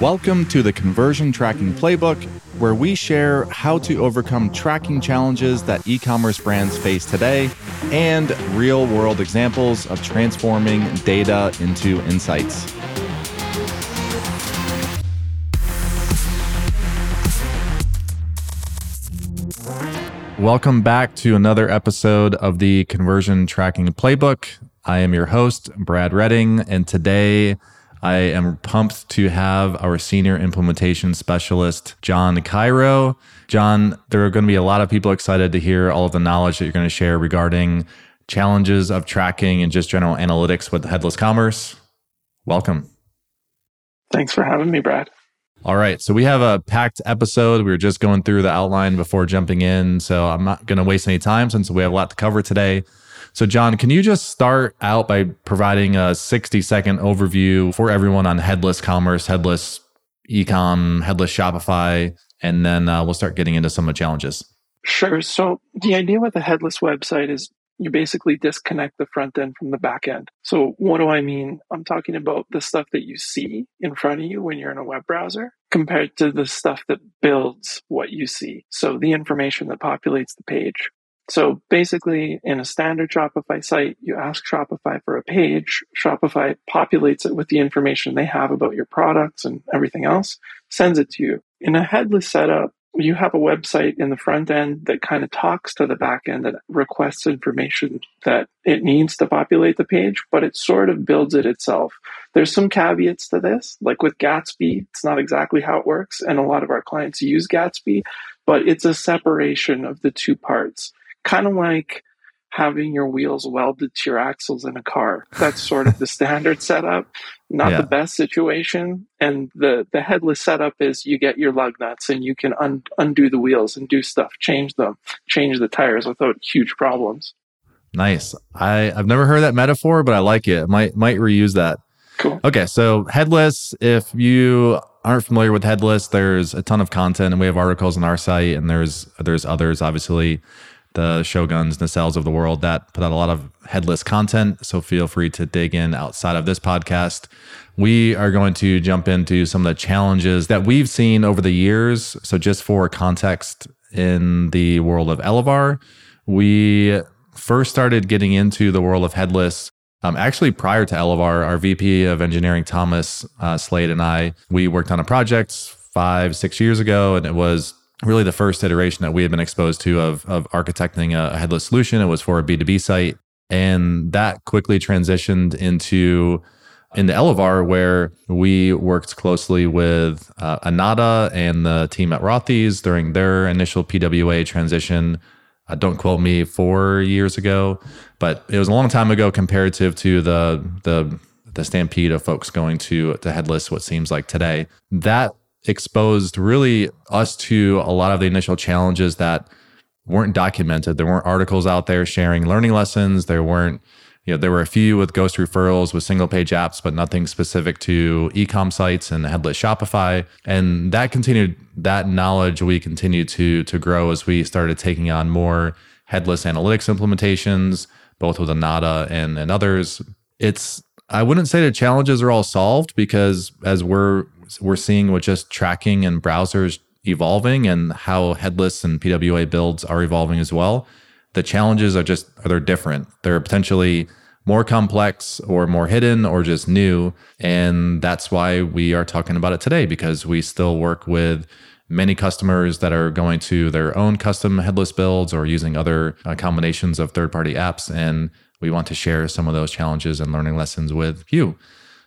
Welcome to the Conversion Tracking Playbook, where we share how to overcome tracking challenges that e commerce brands face today and real world examples of transforming data into insights. Welcome back to another episode of the Conversion Tracking Playbook. I am your host, Brad Redding, and today I am pumped to have our senior implementation specialist, Jon Cairo. Jon, there are going to be a lot of people excited to hear all of the knowledge that you're going to share regarding challenges of tracking and just general analytics with headless commerce. Welcome. Thanks for having me, Brad. All right. So we have a packed episode. We were just going through the outline before jumping in. So I'm not going to waste any time since we have a lot to cover today. So, Jon, can you just start out by providing a 60 second overview for everyone on headless commerce, headless ecom, headless Shopify, and then uh, we'll start getting into some of the challenges. Sure. So, the idea with a headless website is you basically disconnect the front end from the back end. So, what do I mean? I'm talking about the stuff that you see in front of you when you're in a web browser compared to the stuff that builds what you see. So, the information that populates the page. So basically, in a standard Shopify site, you ask Shopify for a page. Shopify populates it with the information they have about your products and everything else, sends it to you. In a headless setup, you have a website in the front end that kind of talks to the back end that requests information that it needs to populate the page, but it sort of builds it itself. There's some caveats to this, like with Gatsby, it's not exactly how it works, and a lot of our clients use Gatsby, but it's a separation of the two parts kind of like having your wheels welded to your axles in a car. That's sort of the standard setup, not yeah. the best situation. And the, the headless setup is you get your lug nuts and you can un- undo the wheels and do stuff, change them, change the tires without huge problems. Nice. I, I've never heard that metaphor, but I like it. Might might reuse that. Cool. Okay, so headless. If you aren't familiar with headless, there's a ton of content, and we have articles on our site, and there's there's others obviously the Shoguns, Nacelles of the world that put out a lot of headless content. So feel free to dig in outside of this podcast. We are going to jump into some of the challenges that we've seen over the years. So, just for context, in the world of Elevar, we first started getting into the world of headless um, actually, prior to Elevar, our VP of engineering, Thomas uh, Slade, and I, we worked on a project five, six years ago, and it was really the first iteration that we had been exposed to of, of architecting a, headless solution. It was for a B2B site. And that quickly transitioned into in the Elevar, where we worked closely with uh, Anata and the team at Rothy's during their initial PWA transition. Uh, don't quote me, four years ago, but it was a long time ago comparative to the the the stampede of folks going to to headless. What seems like today, that exposed really us to a lot of the initial challenges that weren't documented. There weren't articles out there sharing learning lessons. There weren't, you know, there were a few with ghost referrals with single page apps, but nothing specific to ecom sites and headless Shopify. And that continued, that knowledge we continued to to grow as we started taking on more headless analytics implementations, both with Anata and, and others. It's I wouldn't say the challenges are all solved because as we're we're seeing with just tracking and browsers evolving and how headless and PWA builds are evolving as well. The challenges are just they're different. They're potentially more complex or more hidden or just new. And that's why we are talking about it today because we still work with many customers that are going to their own custom headless builds or using other uh, combinations of third party apps. And we want to share some of those challenges and learning lessons with you.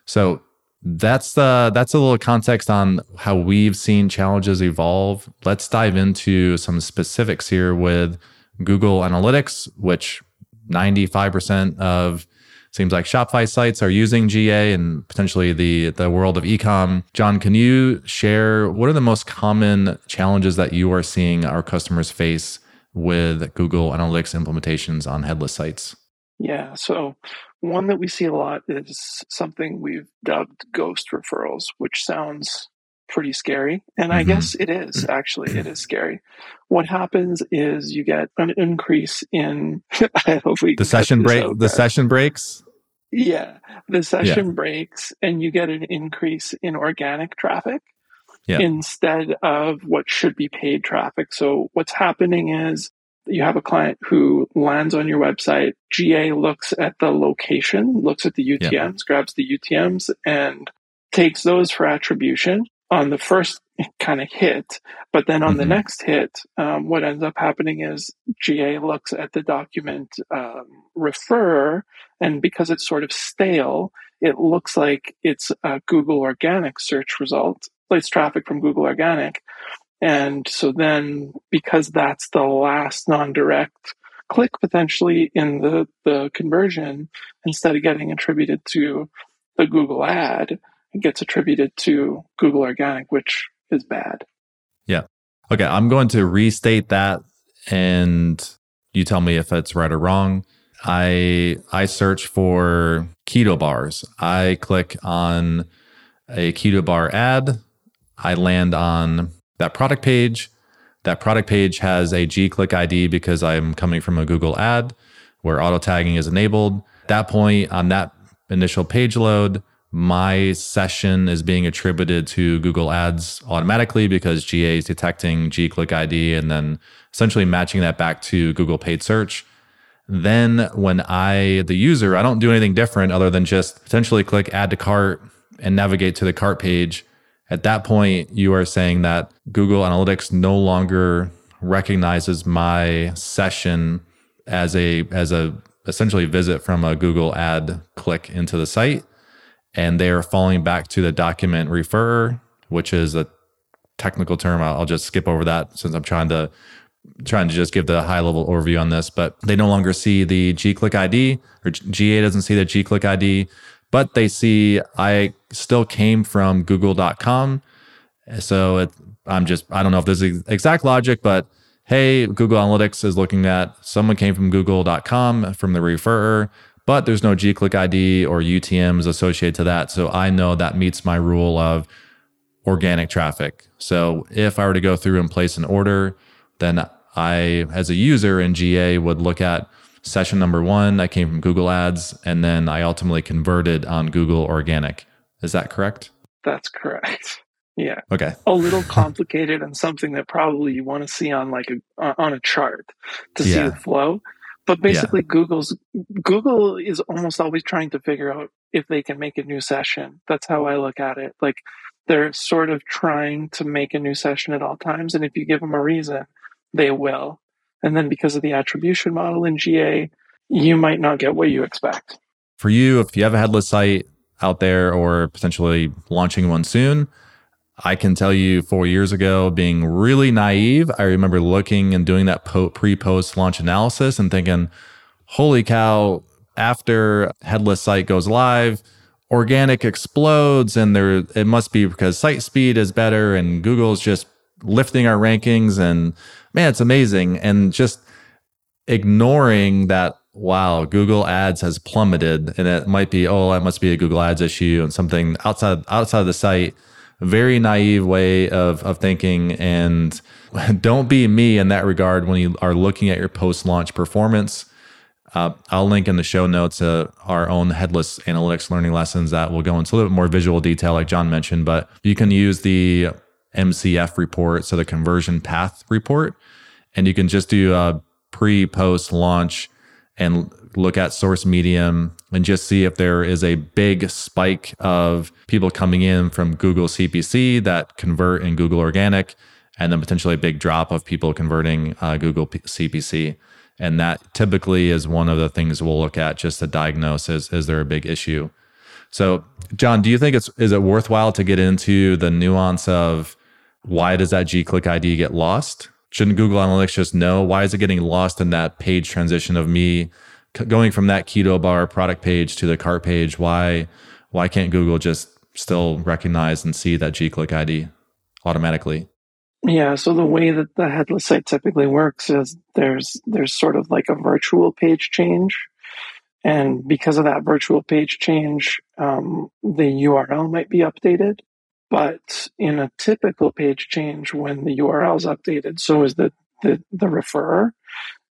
So that's the that's a little context on how we've seen challenges evolve. Let's dive into some specifics here with Google Analytics, which 95% of seems like Shopify sites are using GA and potentially the the world of ecom. Jon, can you share what are the most common challenges that you are seeing our customers face with Google Analytics implementations on headless sites? Yeah, so one that we see a lot is something we've dubbed ghost referrals, which sounds pretty scary. And I mm-hmm. guess it is actually, it is scary. What happens is you get an increase in the session break, the session breaks. Yeah, the session yeah. breaks and you get an increase in organic traffic yeah. instead of what should be paid traffic. So what's happening is you have a client who lands on your website, GA looks at the location, looks at the UTMs, yeah. grabs the UTMs and takes those for attribution on the first kind of hit. But then on mm-hmm. the next hit, um, what ends up happening is GA looks at the document um, refer, and because it's sort of stale, it looks like it's a Google organic search result, plays traffic from Google organic. And so then, because that's the last non direct click potentially in the, the conversion, instead of getting attributed to the Google ad, it gets attributed to Google Organic, which is bad. Yeah. Okay. I'm going to restate that and you tell me if it's right or wrong. I I search for keto bars. I click on a keto bar ad. I land on that product page. That product page has a G click ID because I'm coming from a Google ad where auto tagging is enabled. At that point on that initial page load, my session is being attributed to Google Ads automatically because GA is detecting G click ID and then essentially matching that back to Google paid search. Then, when I, the user, I don't do anything different other than just potentially click add to cart and navigate to the cart page. At that point, you are saying that Google Analytics no longer recognizes my session as a as a essentially visit from a Google ad click into the site and they are falling back to the document refer, which is a technical term. I'll, I'll just skip over that since I'm trying to trying to just give the high level overview on this. But they no longer see the G click ID or GA doesn't see the G click ID, but they see I still came from Google.com. So it, I'm just I don't know if this is exact logic, but hey, Google Analytics is looking at someone came from Google.com from the referrer but there's no G click ID or UTMs associated to that. So I know that meets my rule of organic traffic. So if I were to go through and place an order, then I, as a user in GA, would look at session number one. I came from Google Ads, and then I ultimately converted on Google Organic. Is that correct? That's correct. Yeah. Okay. a little complicated and something that probably you want to see on like a on a chart to yeah. see the flow. But basically, yeah. Google's Google is almost always trying to figure out if they can make a new session. That's how I look at it. Like they're sort of trying to make a new session at all times, and if you give them a reason, they will. And then because of the attribution model in GA, you might not get what you expect. For you, if you have a headless site out there or potentially launching one soon, I can tell you four years ago, being really naive, I remember looking and doing that pre post launch analysis and thinking, holy cow, after headless site goes live, organic explodes and there it must be because site speed is better and Google's just lifting our rankings and man, it's amazing. And just ignoring that wow, Google Ads has plummeted and it might be, oh, that must be a Google Ads issue and something outside outside of the site very naive way of, of thinking. And don't be me in that regard when you are looking at your post launch performance. Uh, I'll link in the show notes uh, our own headless analytics learning lessons that will go into a little bit more visual detail, like Jon mentioned. But you can use the MCF report, so the conversion path report, and you can just do a pre post launch and look at source medium and just see if there is a big spike of people coming in from Google CPC that convert in Google Organic, and then potentially a big drop of people converting uh, Google P- CPC. And that typically is one of the things we'll look at just to diagnose is, is there a big issue? So, Jon, do you think it's is it worthwhile to get into the nuance of why does that G click ID get lost? Shouldn't Google Analytics just know why is it getting lost in that page transition of me going from that keto bar product page to the cart page, why why can't Google just still recognize and see that G click ID automatically? Yeah, so the way that the headless site typically works is there's there's sort of like a virtual page change, and because of that virtual page change, um, the URL might be updated. But in a typical page change, when the URL is updated, so is the the, the referrer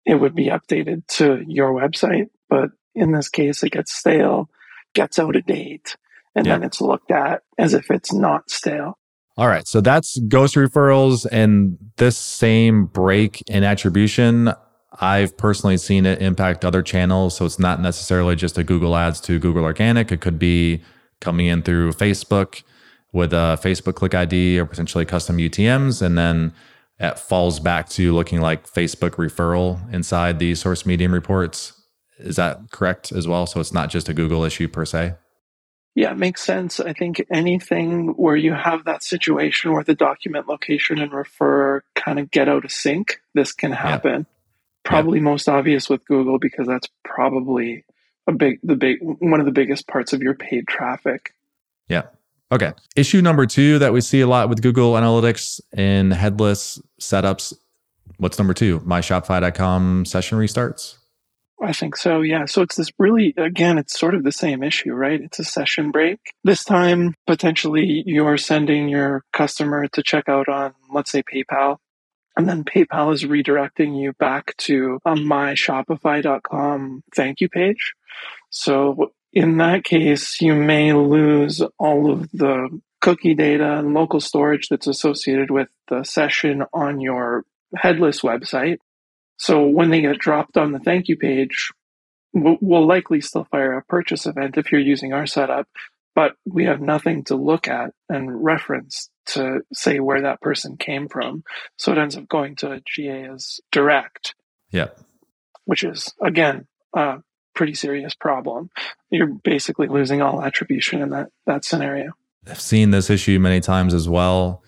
it would be updated to your website. But in this case, it gets stale gets out of date and Yeah. then it's looked at as if it's not stale. All right. So that's ghost referrals and this same break in attribution. I've personally seen it impact other channels. So it's not necessarily just a Google ads to Google organic. It could be coming in through Facebook with a Facebook click ID or potentially custom UTMs. And then it falls back to looking like Facebook referral inside the source medium reports. Is that correct as well? So it's not just a Google issue per se. Yeah, it makes sense. I think anything where you have that situation where the document location and refer kind of get out of sync, this can happen. Probably most obvious with Google because that's probably a big the big one of the biggest parts of your paid traffic. Yeah. Okay. Issue number two that we see a lot with Google Analytics in headless setups. What's number two? MyShopify.com session restarts. I think so, yeah. So it's this really, again, it's sort of the same issue, right? It's a session break. This time, potentially, you're sending your customer to check out on, let's say, PayPal. And then PayPal is redirecting you back to a myshopify.com thank you page. So in that case, you may lose all of the cookie data and local storage that's associated with the session on your headless website. So when they get dropped on the thank you page, we'll, likely still fire a purchase event if you're using our setup, but we have nothing to look at and reference to say where that person came from. So it ends up going to GA as direct, Yeah. which is again a pretty serious problem. You're basically losing all attribution in that that scenario. I've seen this issue many times as well.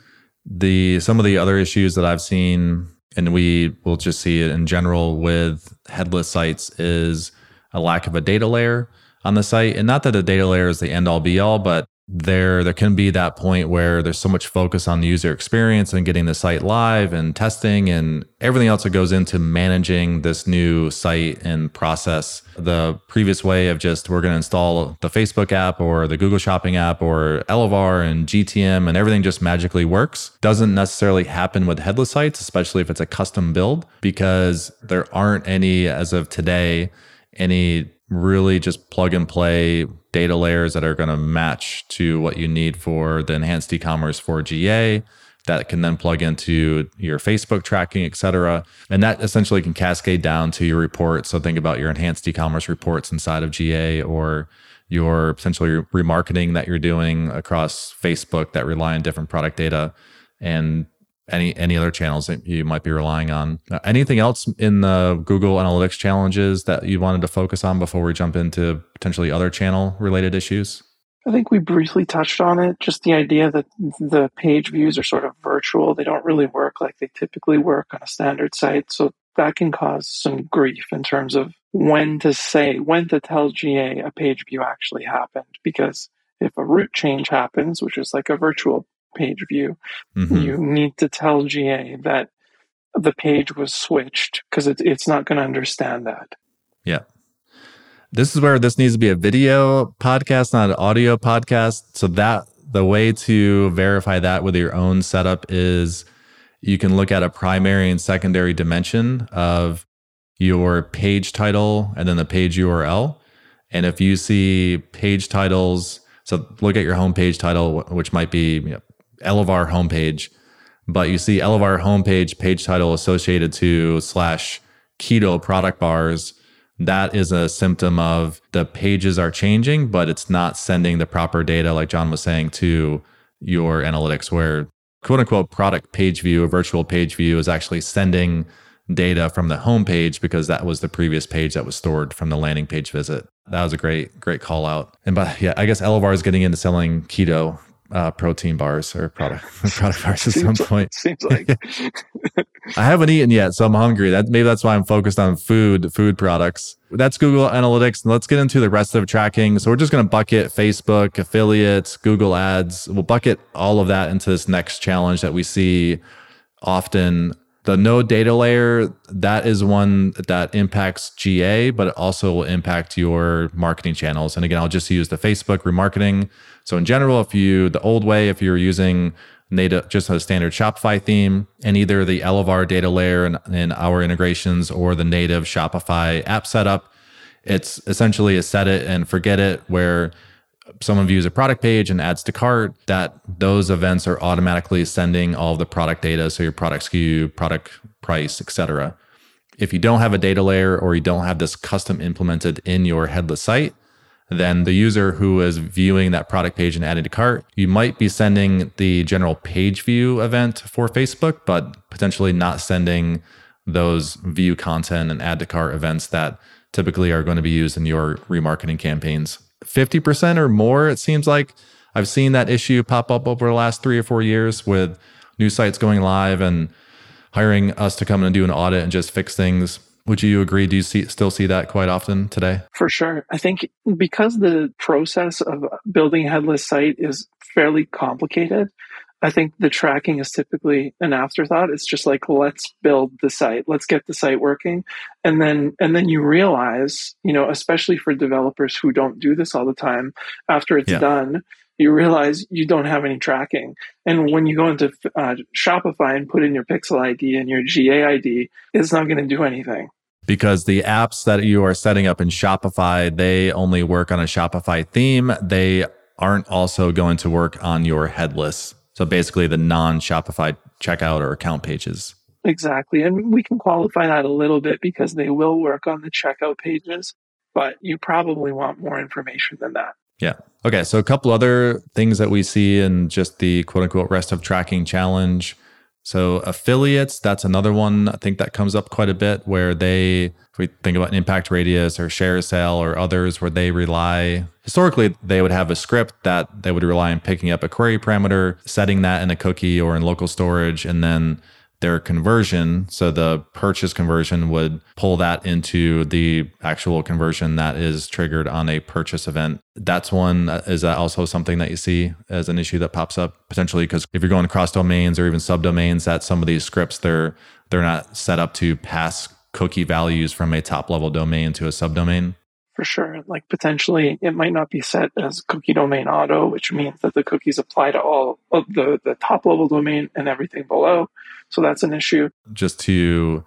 The some of the other issues that I've seen, and we will just see it in general with headless sites, is a lack of a data layer on the site. And not that a data layer is the end all be all, but there there can be that point where there's so much focus on the user experience and getting the site live and testing and everything else that goes into managing this new site and process. The previous way of just we're going to install the Facebook app or the Google Shopping app or Elevar and GTM and everything just magically works doesn't necessarily happen with headless sites, especially if it's a custom build, because there aren't any as of today any really just plug and play data layers that are going to match to what you need for the enhanced e-commerce for GA that can then plug into your Facebook tracking, et cetera. And that essentially can cascade down to your reports. So think about your enhanced e-commerce reports inside of GA or your potentially remarketing that you're doing across Facebook that rely on different product data and any any other channels that you might be relying on. Uh, anything else in the Google Analytics challenges that you wanted to focus on before we jump into potentially other channel related issues? I think we briefly touched on it. Just the idea that the page views are sort of virtual. They don't really work like they typically work on a standard site. So that can cause some grief in terms of when to say, when to tell GA a page view actually happened. Because if a route change happens, which is like a virtual page view, Mhm. you need to tell GA that the page was switched because it, it's not going to understand that. Yeah. This is where this needs to be a video podcast, not an audio podcast. So that the way to verify that with your own setup is you can look at a primary and secondary dimension of your page title and then the page URL. And if you see page titles, so look at your homepage title, which might be you know, Elevar homepage, but you see Elevar homepage page title associated to slash keto product bars. That is a symptom of the pages are changing, but it's not sending the proper data, like Jon was saying, to your analytics, where quote unquote product page view, a virtual page view, is actually sending data from the homepage because that was the previous page that was stored from the landing page visit. That was a great, great call out. And but yeah, I guess Elevar is getting into selling keto uh, protein bars or product product bars at some point. Seems like I haven't eaten yet, so I'm hungry. That maybe that's why I'm focused on food, food products. That's Google Analytics. Let's get into the rest of tracking. So we're just going to bucket Facebook, affiliates, Google Ads. We'll bucket all of that into this next challenge that we see often. The no data layer, that is one that impacts GA, but it also will impact your marketing channels. And again, I'll just use the Facebook remarketing. So in general, if you the old way, if you're using native just a standard Shopify theme and either the Elevar data layer and, and our integrations or the native Shopify app setup, It's essentially a set it and forget it where someone views a product page and adds to cart, that those events are automatically sending all the product data, so your product SKU, product price, etc. If you don't have a data layer or you don't have this custom implemented in your headless site, then the user who is viewing that product page and adding to cart, you might be sending the general page view event for Facebook, but potentially not sending those view content and add to cart events that typically are going to be used in your remarketing campaigns. 50% or more, it seems like I've seen that issue pop up over the last three or four years with new sites going live and hiring us to come and do an audit and just fix things. Would you agree? Do you see, still see that quite often today? For sure. I think because the process of building a headless site is fairly complicated, I think the tracking is typically an afterthought. It's just like let's build the site, let's get the site working, and then and then you realize, you know, especially for developers who don't do this all the time, after it's yeah. done, you realize you don't have any tracking. And when you go into uh, Shopify and put in your Pixel ID and your GA ID, it's not going to do anything. Because the apps that you are setting up in Shopify, they only work on a Shopify theme. They aren't also going to work on your headless so basically the non Shopify checkout or account pages. Exactly. And we can qualify that a little bit because they will work on the checkout pages, but you probably want more information than that. Yeah. Okay. So a couple other things that we see in just the quote unquote rest of tracking challenge. So affiliates, that's another one I think that comes up quite a bit where they, if we think about impact radius or share sale or others where they rely, historically they would have a script that they would rely on picking up a query parameter, setting that in a cookie or in local storage, and then their conversion. So the purchase conversion would pull that into the actual conversion that is triggered on a purchase event. That's one. Is that also something that you see as an issue that pops up potentially? Because if you're going across domains or even subdomains, that some of these scripts they're they're not set up to pass cookie values from a top level domain to a subdomain for sure. Like potentially it might not be set as cookie domain auto, which means that the cookies apply to all of the, the top level domain and everything below. So that's an issue. Just to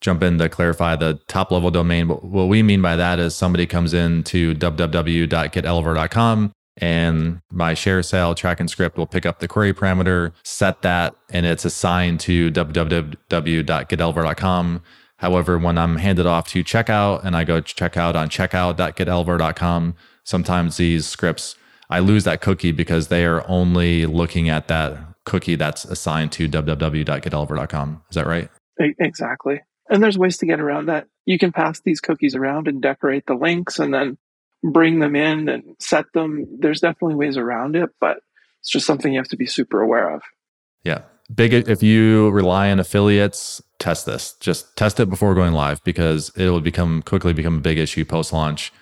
jump in to clarify the top level domain, what we mean by that is somebody comes in to www.getelevar.com and my ShareASale tracking script will pick up the query parameter, set that, and it's assigned to www.getelevar.com However, when I'm handed off to checkout and I go checkout on checkout.getelevar.com, sometimes these scripts, I lose that cookie because they are only looking at that cookie that's assigned to www.getelevar.com. Is that right? Exactly. And there's ways to get around that. You can pass these cookies around and decorate the links and then bring them in and set them. There's definitely ways around it, but it's just something you have to be super aware of. Yeah. Big if you rely on affiliates, test this. Just test it before going live because it will become quickly become a big issue post launch.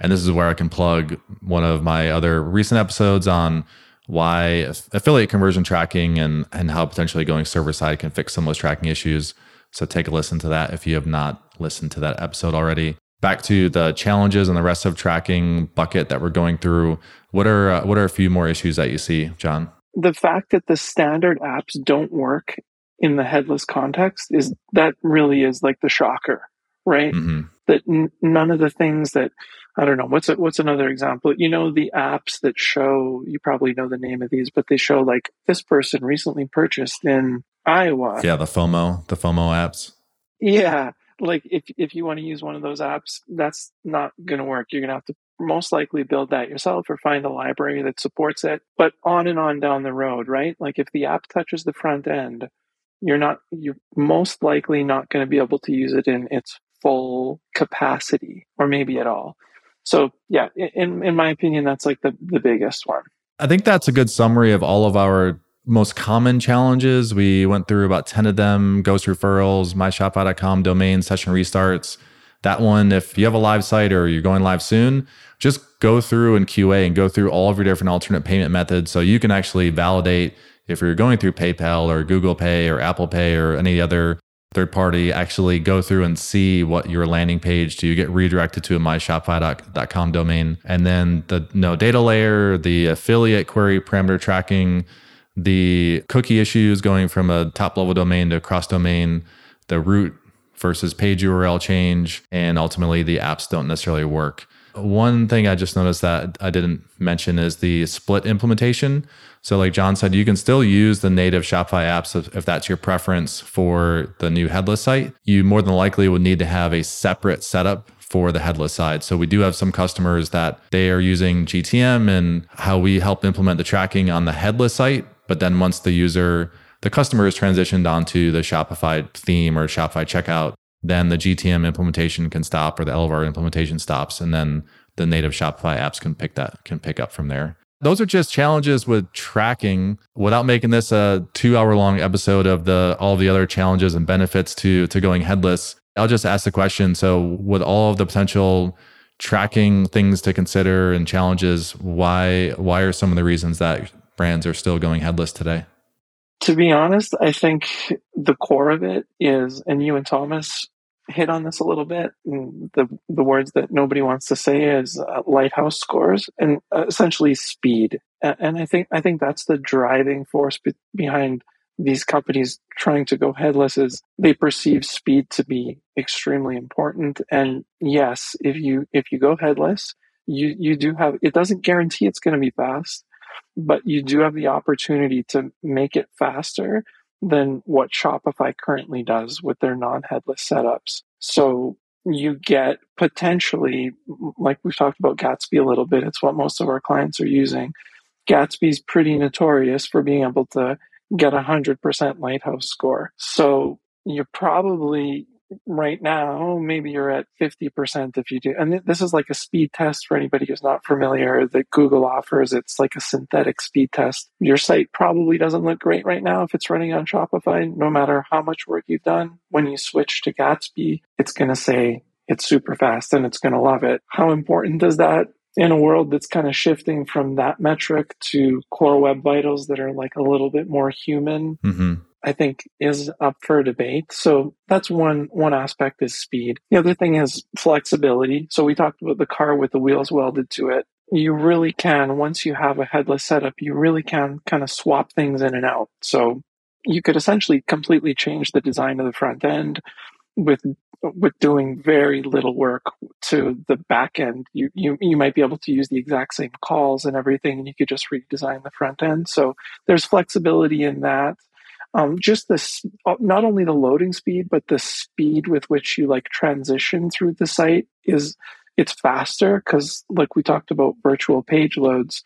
And this is where I can plug one of my other recent episodes on why affiliate conversion tracking and and how potentially going server side can fix some of those tracking issues. So take a listen to that if you have not listened to that episode already. Back to the challenges and the rest of tracking bucket that we're going through. What are uh, what are a few more issues that you see, Jon? The fact that the standard apps don't work in the headless context is that really is like the shocker, right? Mm-hmm. That n- none of the things that I don't know what's a, what's another example. You know the apps that show you probably know the name of these, but they show like this person recently purchased in Iowa. Yeah, the FOMO, the FOMO apps. Yeah, like if if you want to use one of those apps, that's not going to work. You're going to have to most likely build that yourself or find a library that supports it. But on and on down the road, right? Like if the app touches the front end, you're not you're most likely not going to be able to use it in its full capacity or maybe at all so yeah in in my opinion that's like the the biggest one. I think that's a good summary of all of our most common challenges. We went through about 10 of them ghost referrals myshopify.com domain session restarts. That one if you have a live site or you're going live soon just go through and qa and go through all of your different alternate payment methods so you can actually validate if you're going through PayPal or Google Pay or Apple Pay or any other third party, actually go through and see what your landing page do you get redirected to a myshopify.com domain. And then the no data layer, the affiliate query parameter tracking, the cookie issues going from a top level domain to cross domain, the route versus page URL change, and ultimately the apps don't necessarily work. One thing I just noticed that I didn't mention is the split implementation. So, like Jon said, you can still use the native Shopify apps if, if, that's your preference for the new headless site. You more than likely would need to have a separate setup for the headless side. So, we do have some customers that they are using GTM and how we help implement the tracking on the headless site. But then once the user, the customer is transitioned onto the Shopify theme or Shopify checkout, then the GTM implementation can stop or the Elevar implementation stops. And then the native Shopify apps can pick that, can pick up from there. Those are just challenges with tracking without making this a two hour long episode of the all the other challenges and benefits to to going headless. I'll just ask the question. So with all of the potential tracking things to consider and challenges, why why are some of the reasons that brands are still going headless today? To be honest, I think the core of it is, and you and Thomas hit on this a little bit. The the words that nobody wants to say is uh, lighthouse scores and uh, essentially speed. And, I think I think that's the driving force be- behind these companies trying to go headless. Is they perceive speed to be extremely important. And yes, if you if you go headless, you you do have. It doesn't guarantee it's going to be fast but you do have the opportunity to make it faster than what Shopify currently does with their non headless setups. So you get potentially, like we've talked about Gatsby a little bit, it's what most of our clients are using. Gatsby's pretty notorious for being able to get a 100% lighthouse score. So you're probably right now, maybe you're at 50% if you do. And this is like a speed test for anybody who's not familiar that Google offers. It's like a synthetic speed test. Your site probably doesn't look great right now if it's running on Shopify, no matter how much work you've done. When you switch to Gatsby, it's going to say it's super fast and it's going to love it. How important is that? in a world that's kind of shifting from that metric to core web vitals that are like a little bit more human mm-hmm. I think is up for debate. So that's one one aspect is speed. The other thing is flexibility. So we talked about the car with the wheels welded to it. You really can once you have a headless setup, you really can kind of swap things in and out. So you could essentially completely change the design of the front end with with doing very little work to the back end. You, you you might be able to use the exact same calls and everything, and you could just redesign the front end. So there's flexibility in that um, just this uh, not only the loading speed but the speed with which you like transition through the site is it's faster because like we talked about virtual page loads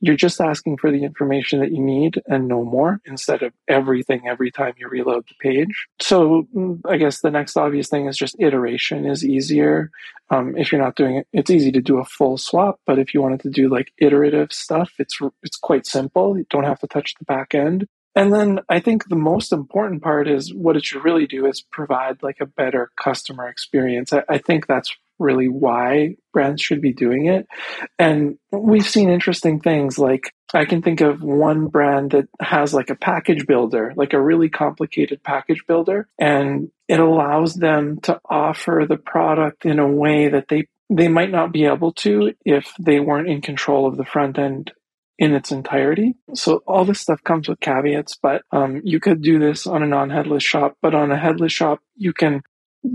you're just asking for the information that you need and no more instead of everything every time you reload the page. So mm, i guess the next obvious thing is just iteration is easier. Um, if you're not doing it it's easy to do a full swap but if you wanted to do like iterative stuff it's it's quite simple. You don't have to touch the back end and then I think the most important part is what it should really do is provide like a better customer experience. I, I, think that's really why brands should be doing it. And we've seen interesting things like I can think of one brand that has like a package builder, like a really complicated package builder, and it allows them to offer the product in a way that they they might not be able to if they weren't in control of the front end in its entirety. So all this stuff comes with caveats, but um, you could do this on a non-headless shop, but on a headless shop, you can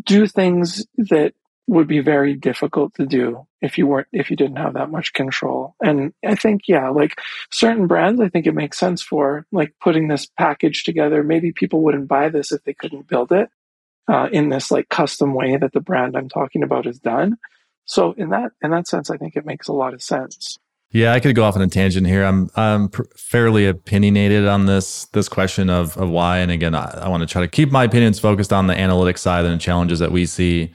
do things that would be very difficult to do if you weren't if you didn't have that much control. And i think yeah like certain brands i think it makes sense for like putting this package together. Maybe people wouldn't buy this if they couldn't build it uh, in this like custom way that the brand i'm talking about is done. So in that in that sense i think it makes a lot of sense yeah, I could go off on a tangent here. I'm I'm pr- fairly opinionated on this this question of of why. And again, I, I want to try to keep my opinions focused on the analytics side and the challenges that we see.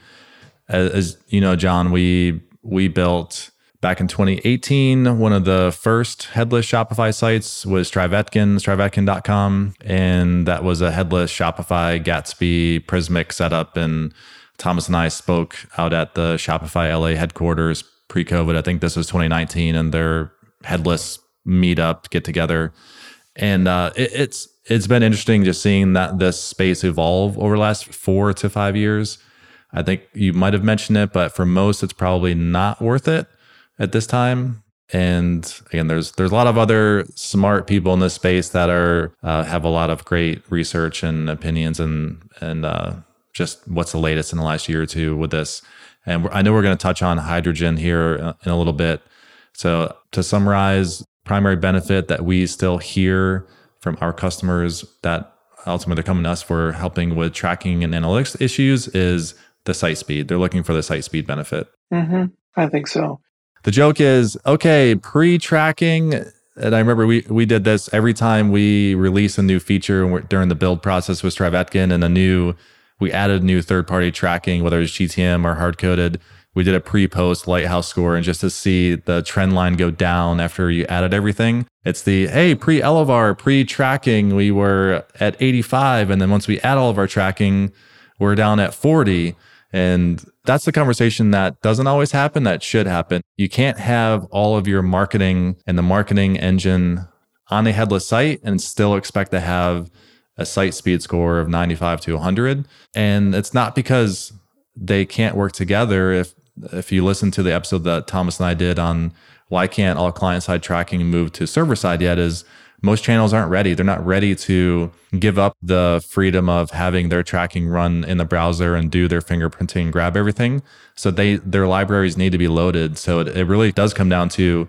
As, as you know, Jon, we we built back in 2018 one of the first headless Shopify sites was StriVectin, strivectin.com, and that was a headless Shopify Gatsby Prismic setup. And Thomas and I spoke out at the Shopify LA headquarters pre-COVID. I think this was 2019, and their headless meetup get together, and uh, it, it's it's been interesting just seeing that this space evolve over the last four to five years. I think you might have mentioned it, but for most, it's probably not worth it at this time. And again, there's there's a lot of other smart people in this space that are uh, have a lot of great research and opinions and and uh, just what's the latest in the last year or two with this. And I know we're going to touch on hydrogen here uh, in a little bit. So to summarize, primary benefit that we still hear from our customers that ultimately they're coming to us for helping with tracking and analytics issues is the site speed. They're looking for the site speed benefit. Mm-hmm. I think so. The joke is okay, pre tracking. And I remember we, we did this every time we release a new feature during the build process with StriVectin and a new, we added new third party tracking, whether it's GTM or hard coded. We did a pre post lighthouse score and just to see the trend line go down after you added everything. It's the, hey, pre Elevar, pre tracking, we were at 85. And then once we add all of our tracking, we're down at 40. And that's the conversation that doesn't always happen, that should happen. You can't have all of your marketing and the marketing engine on a headless site and still expect to have a site speed score of 95 to 100. And it's not because they can't work together. If if you listen to the episode that Thomas and I did on why can't all client side tracking move to server side yet, is most channels aren't ready. They're not ready to give up the freedom of having their tracking run in the browser and do their fingerprinting grab everything. So they their libraries need to be loaded. So it, it really does come down to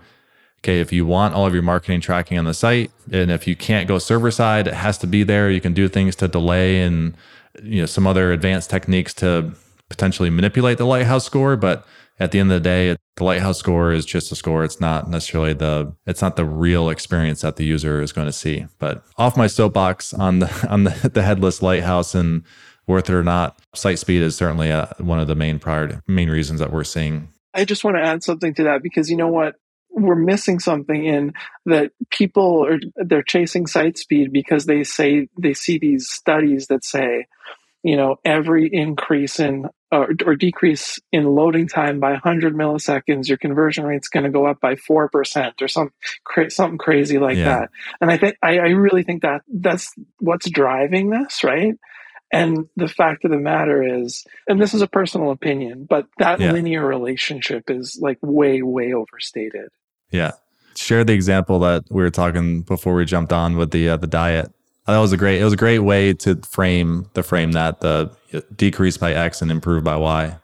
okay, if you want all of your marketing tracking on the site, and if you can't go server side, it has to be there. You can do things to delay and you know some other advanced techniques to potentially manipulate the lighthouse score, but at the end of the day, the lighthouse score is just a score. It's not necessarily the it's not the real experience that the user is going to see. But off my soapbox on the on the, the headless lighthouse and worth it or not, site speed is certainly a, one of the main priority main reasons that we're seeing. I just want to add something to that because you know what we're missing something in that people are they're chasing site speed because they say they see these studies that say you know every increase in or, or, decrease in loading time by 100 milliseconds, your conversion rate's going to go up by 4% or some, cra- something crazy like yeah. that. And I think, I, I really think that that's what's driving this, right? And the fact of the matter is, and this is a personal opinion, but that yeah. linear relationship is like way, way overstated. Yeah. Share the example that we were talking before we jumped on with the uh, the diet. That was a great it was a great way to frame the frame that the decrease by x and improve by y.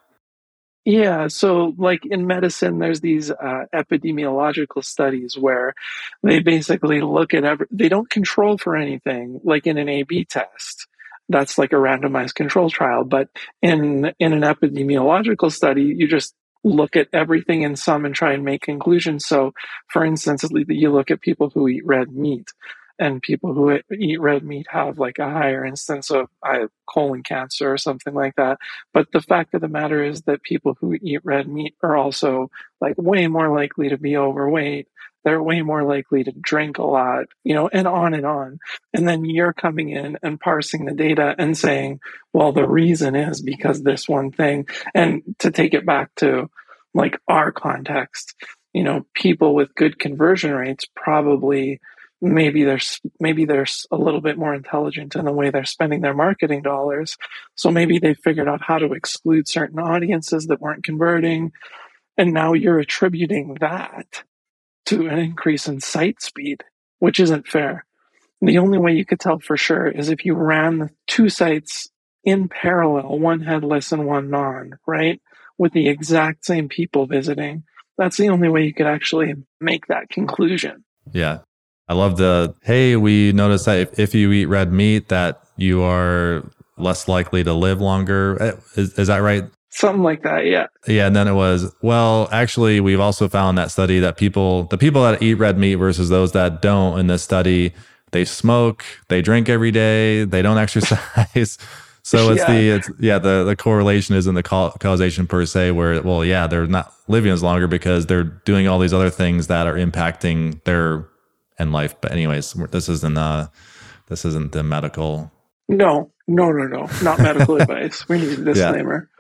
Yeah. So like in medicine there's these uh, epidemiological studies where they basically look at every they don't control for anything like in an a b test. That's like a randomized control trial. But in in an epidemiological study you just look at everything in sum and try and make conclusions so for instance you look at people who eat red meat and people who eat red meat have like a higher instance of colon cancer or something like that. But the fact of the matter is that people who eat red meat are also like way more likely to be overweight. They're way more likely to drink a lot, you know, and on and on. And then you're coming in and parsing the data and saying, well, the reason is because this one thing. And to take it back to like our context, you know, people with good conversion rates probably maybe there's maybe there's a little bit more intelligent in the way they're spending their marketing dollars so maybe they figured out how to exclude certain audiences that weren't converting and now you're attributing that to an increase in site speed which isn't fair. The only way you could tell for sure is if you ran the two sites in parallel one headless and one non right? With the exact same people visiting. That's the only way you could actually make that conclusion. Yeah. I love the hey, we noticed that if, if you eat red meat, that you are less likely to live longer. Eh, is, is that right? Something like that, yeah. Yeah, and then it was well. Actually, we've also found that study that people, the people that eat red meat versus those that don't in this study, they smoke, they drink every day, they don't exercise. So it's yeah. the it's yeah the the correlation isn't the causation per se where well yeah they're not living as longer because they're doing all these other things that are impacting their and life. But anyways, this isn't uh this isn't the medical. No, no, no, no, not medical advice. We need a disclaimer.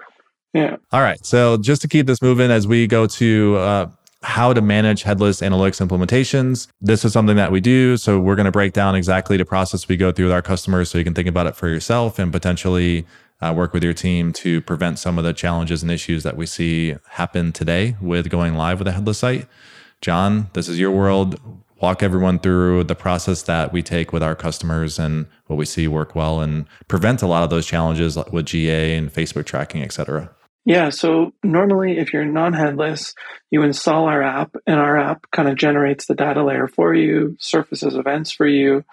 Yeah. All right. So just to keep this moving, as we go to uh, how to manage headless analytics implementations. This is something that we do. So we're going to break down exactly the process we go through with our customers so you can think about it for yourself and potentially uh, work with your team to prevent some of the challenges and issues that we see happen today with going live with a headless site. Jon, this is your world walk everyone through the process that we take with our customers and what we see work well and prevent a lot of those challenges with GA and Facebook tracking, et cetera? Yeah, so normally if you're non headless, you install our app, and our app kind of generates the data layer for you, surfaces events for you.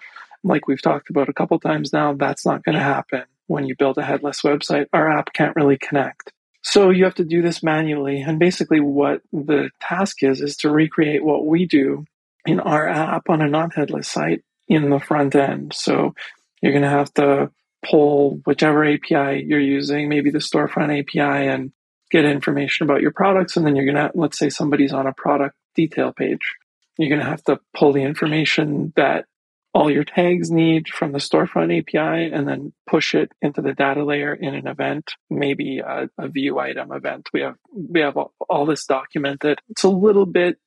Like we've talked about a couple times now, that's not going to happen when you build a headless website. Our app can't really connect. So you have to do this manually. And basically, what the task is, is to recreate what we do in our app on a non headless site in the front end. So you're going to have to pull whichever API you're using, maybe the storefront API, and get information about your products. And then you're going to, let's say somebody's on a product detail page. You're going to have to pull the information that all your tags need from the storefront API and then push it into the data layer in an event, maybe a, a view item event. We have we have all, all this documented. It's a little bit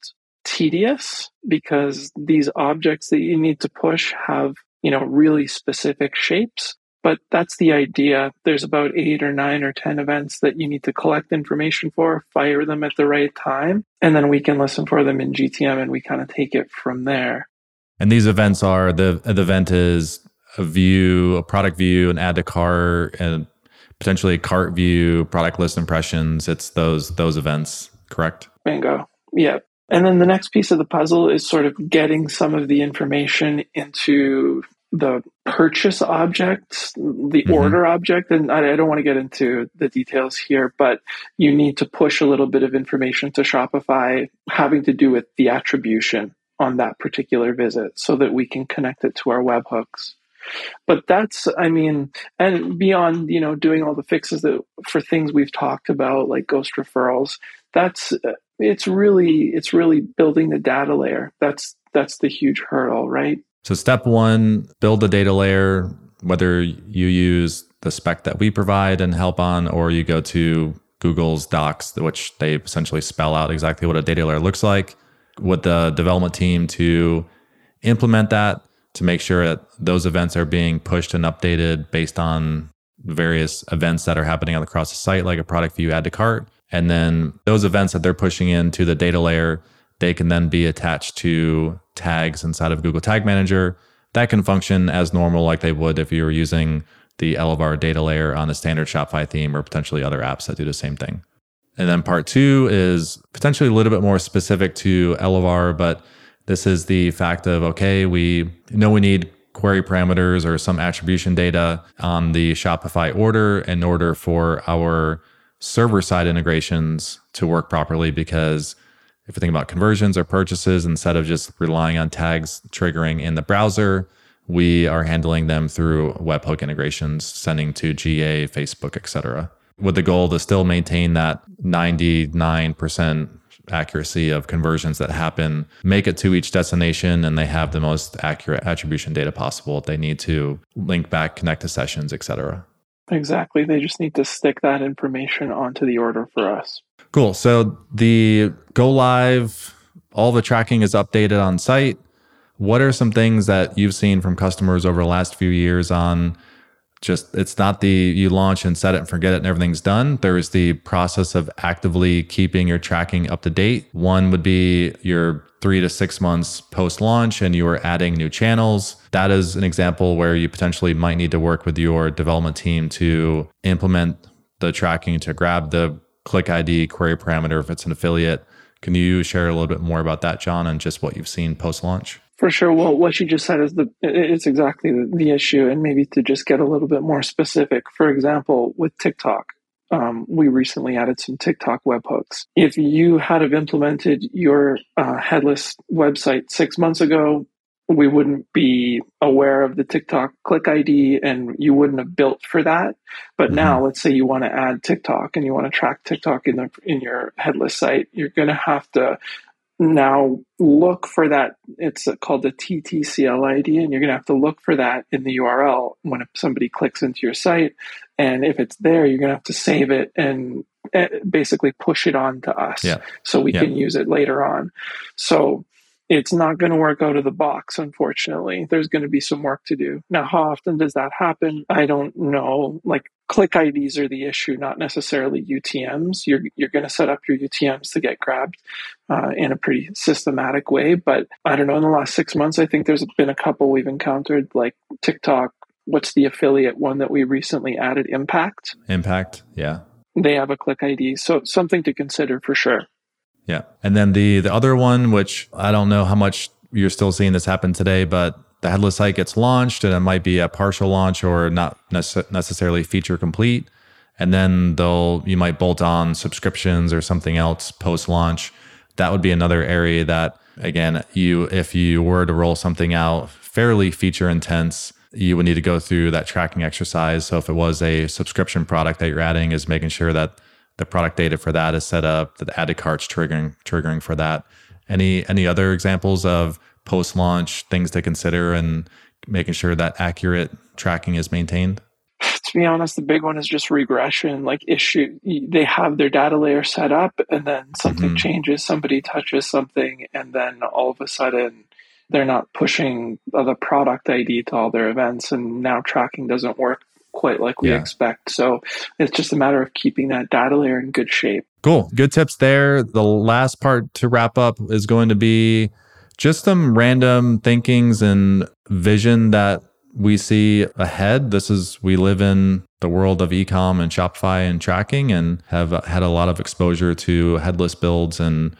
tedious because these objects that you need to push have, you know, really specific shapes. But that's the idea. There's about eight or nine or 10 events that you need to collect information for, fire them at the right time, and then we can listen for them in GTM and we kind of take it from there. And these events are the, the event is a view, a product view, an add to cart, and potentially a cart view, product list impressions. It's those those events, correct? Bingo. Yeah. And then the next piece of the puzzle is sort of getting some of the information into the purchase object, the mm-hmm. order object. And I, I don't want to get into the details here, but you need to push a little bit of information to Shopify having to do with the attribution on that particular visit so that we can connect it to our webhooks. But that's, I mean, and beyond, you know, doing all the fixes that for things we've talked about, like ghost referrals, that's it's really it's really building the data layer. That's that's the huge hurdle, right? So step one, build the data layer, whether you use the spec that we provide and help on, or you go to Google's docs, which they essentially spell out exactly what a data layer looks like, with the development team to implement that to make sure that those events are being pushed and updated based on various events that are happening across the site, like a product view add to cart. And then those events that they're pushing into the data layer, they can then be attached to tags inside of Google Tag Manager. That can function as normal, like they would if you were using the Elevar data layer on a standard Shopify theme or potentially other apps that do the same thing. And then part two is potentially a little bit more specific to Elevar, but this is the fact of okay, we know we need query parameters or some attribution data on the Shopify order in order for our server side integrations to work properly because if you think about conversions or purchases, instead of just relying on tags triggering in the browser, we are handling them through webhook integrations, sending to GA, Facebook, etc. With the goal to still maintain that 99% accuracy of conversions that happen, make it to each destination, and they have the most accurate attribution data possible. They need to link back, connect to sessions, etc. Exactly. They just need to stick that information onto the order for us. Cool. So the go live, all the tracking is updated on site. What are some things that you've seen from customers over the last few years on just it's not the you launch and set it and forget it and everything's done. There's the process of actively keeping your tracking up to date. One would be your three to six months post launch and you are adding new channels. That is an example where you potentially might need to work with your development team to implement the tracking to grab the click ID query parameter if it's an affiliate. Can you share a little bit more about that, Jon, and just what you've seen post launch? For sure. Well, what you just said is the it's exactly the, the, issue, and maybe to just get a little bit more specific. For example, with TikTok, um, we recently added some TikTok webhooks. If you had have implemented your uh, headless website six months ago, we wouldn't be aware of the TikTok click ID, and you wouldn't have built for that. But mm-hmm. now, let's say you want to add TikTok and you want to track TikTok in the in your headless site, you're going to have to now look for that. It's called the TTCL ID, and you're going to have to look for that in the URL when somebody clicks into your site. And if it's there, you're going to have to save it and eh, basically push it on to us yeah. so we yeah. can use it later on. So it's not going to work out of the box, unfortunately. There's going to be some work to do. Now, how often does that happen? I don't know. Like click IDs are the issue, not necessarily UTMs. You're, you're going to set up your UTMs to get grabbed uh, in a pretty systematic way. But I don't know, in the last six months, I think there's been a couple we've encountered like TikTok. What's the affiliate one that we recently added? Impact. Impact. Yeah. They have a click ID. So something to consider for sure. Yeah. And then the the other one, which I don't know how much you're still seeing this happen today, but the headless site gets launched and it might be a partial launch or not necessarily feature complete. And then they'll you might bolt on subscriptions or something else post launch. That would be another area that again, you if you were to roll something out fairly feature intense, you would need to go through that tracking exercise. So if it was a subscription product that you're adding is making sure that the product data for that is set up, the added carts triggering triggering for that. Any any other examples of post launch things to consider and making sure that accurate tracking is maintained? To be honest, the big one is just regression. Like issue, they have their data layer set up, and then something mm-hmm. changes. Somebody touches something, and then all of a sudden, they're not pushing the product ID to all their events, and now tracking doesn't work quite like we yeah. expect. So it's just a matter of keeping that data layer in good shape. Cool. Good tips there. The last part to wrap up is going to be just some random thinkings and vision that we see ahead. This is, we live in the world of ecom and Shopify and tracking and have had a lot of exposure to headless builds and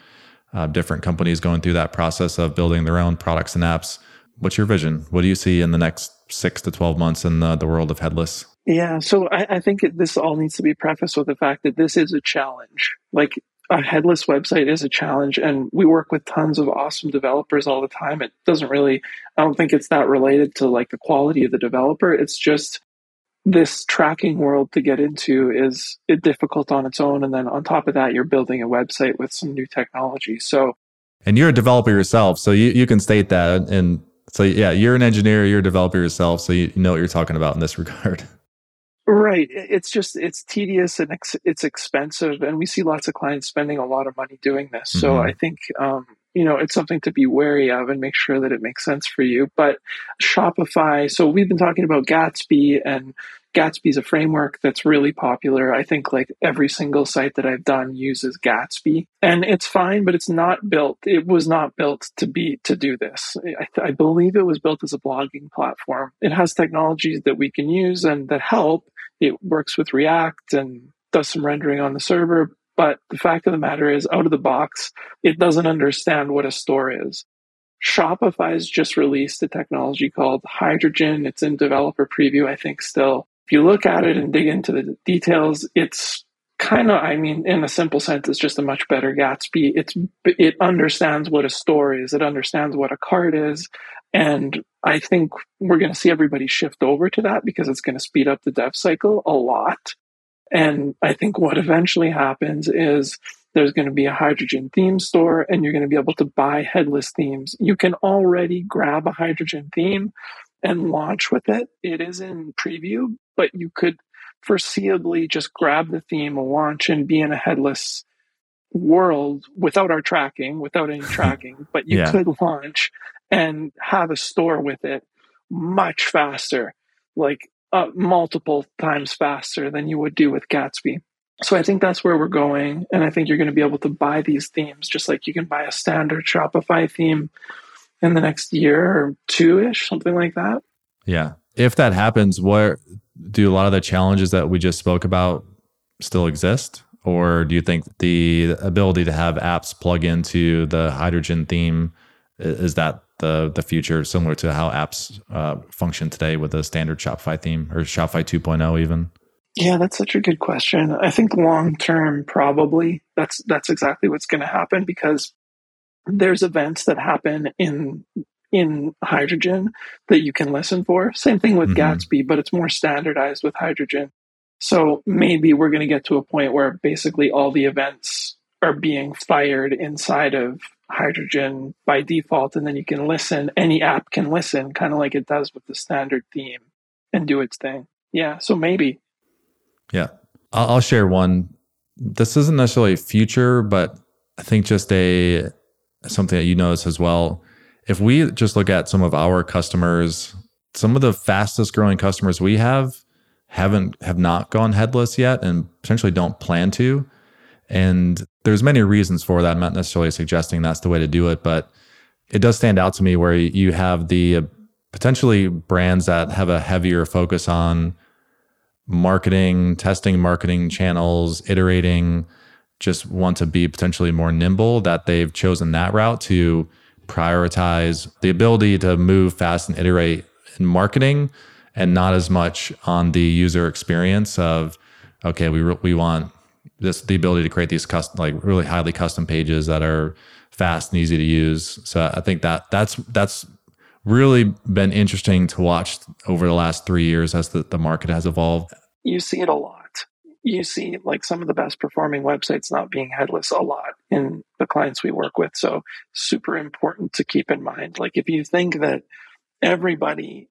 uh, different companies going through that process of building their own products and apps. What's your vision? What do you see in the next six to 12 months in the, the world of headless? Yeah, so I, I think this all needs to be prefaced with the fact that this is a challenge. Like a headless website is a challenge, and we work with tons of awesome developers all the time. It doesn't really, I don't think it's that related to like the quality of the developer. It's just this tracking world to get into is difficult on its own. And then on top of that, you're building a website with some new technology. So, and you're a developer yourself, so you, you can state that and so yeah, you're an engineer, you're a developer yourself, so you know what you're talking about in this regard. Right. It's just it's tedious and ex- it's expensive, and we see lots of clients spending a lot of money doing this. Mm-hmm. So I think um, you know it's something to be wary of and make sure that it makes sense for you. But Shopify. So we've been talking about Gatsby and Gatsby is a framework that's really popular. I think like every single site that I've done uses Gatsby, and it's fine, but it's not built. It was not built to be to do this. I, I believe it was built as a blogging platform. It has technologies that we can use and that help. It works with React and does some rendering on the server. But the fact of the matter is, out of the box, it doesn't understand what a store is. Shopify has just released a technology called Hydrogen. It's in developer preview, I think, still if you look at it and dig into the details, it's kind of, I mean, in a simple sense, it's just a much better Gatsby. It's it understands what a store is, it understands what a cart is, and I think we're going to see everybody shift over to that because it's going to speed up the dev cycle a lot. And I think what eventually happens is there's going to be a hydrogen theme store and you're going to be able to buy headless themes. You can already grab a hydrogen theme and launch with it. It is in preview, but you could foreseeably just grab the theme, launch, and be in a headless world without our tracking, without any tracking. But you yeah. could launch and have a store with it much faster, like uh, multiple times faster than you would do with Gatsby. So I think that's where we're going. And I think you're going to be able to buy these themes just like you can buy a standard Shopify theme in the next year or two ish, something like that. Yeah. If that happens, what do a lot of the challenges that we just spoke about still exist? Or do you think the ability to have apps plug into the hydrogen theme is that the the future, similar to how apps uh, function today with a standard Shopify theme or Shopify 2.0 even? Yeah, that's such a good question. I think long term, probably that's that's exactly what's going to happen because there's events that happen in in hydrogen that you can listen for. Same thing with mm-hmm. Gatsby, but it's more standardized with hydrogen. So maybe we're going to get to a point where basically all the events are being fired inside of hydrogen by default, and then you can listen. Any app can listen, kind of like it does with the standard theme, and do its thing. Yeah, so maybe. Yeah, I'll share one. This isn't necessarily future, but I think just a something that you notice as well. If we just look at some of our customers, some of the fastest growing customers we have haven't have not gone headless yet and potentially don't plan to. And there's many reasons for that. I'm not necessarily suggesting that's the way to do it, but it does stand out to me where you have the uh, potentially brands that have a heavier focus on marketing, testing marketing channels, iterating, just want to be potentially more nimble, that they've chosen that route to prioritize the ability to move fast and iterate in marketing and not as much on the user experience of, okay, we, we want this, the ability to create these custom, like really highly custom pages that are fast and easy to use. So I think that that's, that's really been interesting to watch over the last three years as the, the market has evolved. You see it a lot. You see like some of the best performing websites not being headless a lot in the clients we work with. So super important to keep in mind. Like if you think that everybody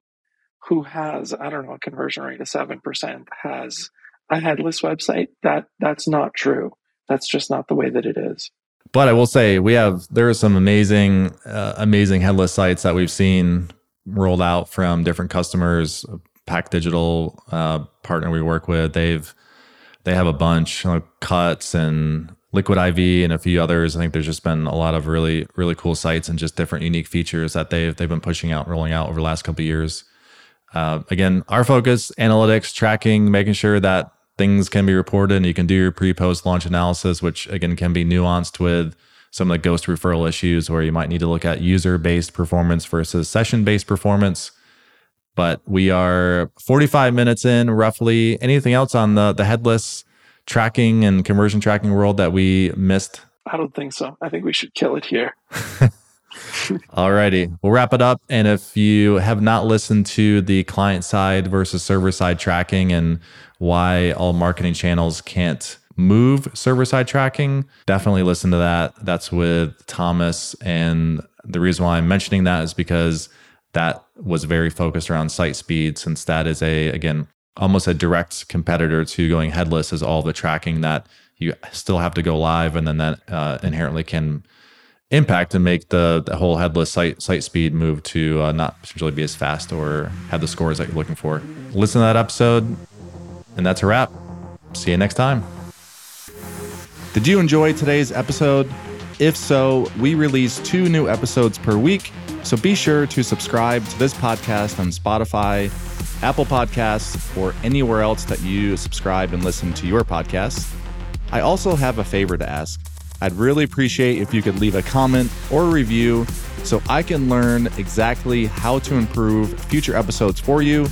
who has, I don't know, a conversion rate of 7% has a headless website, that that's not true. That's just not the way that it is. But I will say we have there are some amazing uh, amazing headless sites that we've seen rolled out from different customers. Pack Digital uh, partner we work with, they've they have a bunch like cuts and Liquid IV and a few others. I think there's just been a lot of really really cool sites and just different unique features that they've they've been pushing out, rolling out over the last couple years. Uh, again, our focus analytics, tracking, making sure that things can be reported and you can do your pre-post launch analysis which again can be nuanced with some of the ghost referral issues where you might need to look at user-based performance versus session-based performance. But we are 45 minutes in roughly. Anything else on the the headless tracking and conversion tracking world that we missed? I don't think so. I think we should kill it here. Alrighty, we'll wrap it up. And if you have not listened to the client side versus server side tracking and why all marketing channels can't move server side tracking, definitely listen to that. That's with Thomas. And the reason why I'm mentioning that is because that was very focused around site speed, since that is a, again, almost a direct competitor to going headless, is all the tracking that you still have to go live. And then that uh, inherently can impact and make the, the whole headless site site speed move to uh, not potentially be as fast or have the scores that you're looking for. Listen to that episode. And that's a wrap. See you next time. Did you enjoy today's episode? If so, we release two new episodes per week. So be sure to subscribe to this podcast on Spotify, Apple Podcasts, or anywhere else that you subscribe and listen to your podcasts. I also have a favor to ask. I'd really appreciate if you could leave a comment or a review so I can learn exactly how to improve future episodes for you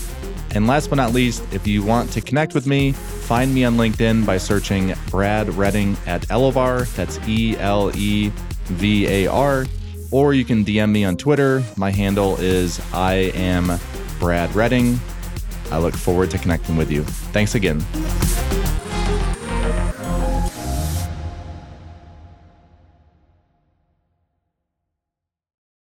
and last but not least, if you want to connect with me, find me on LinkedIn by searching Brad Redding at Elevar. That's E L E V A R. Or you can DM me on Twitter. My handle is I am Brad Redding. I look forward to connecting with you. Thanks again.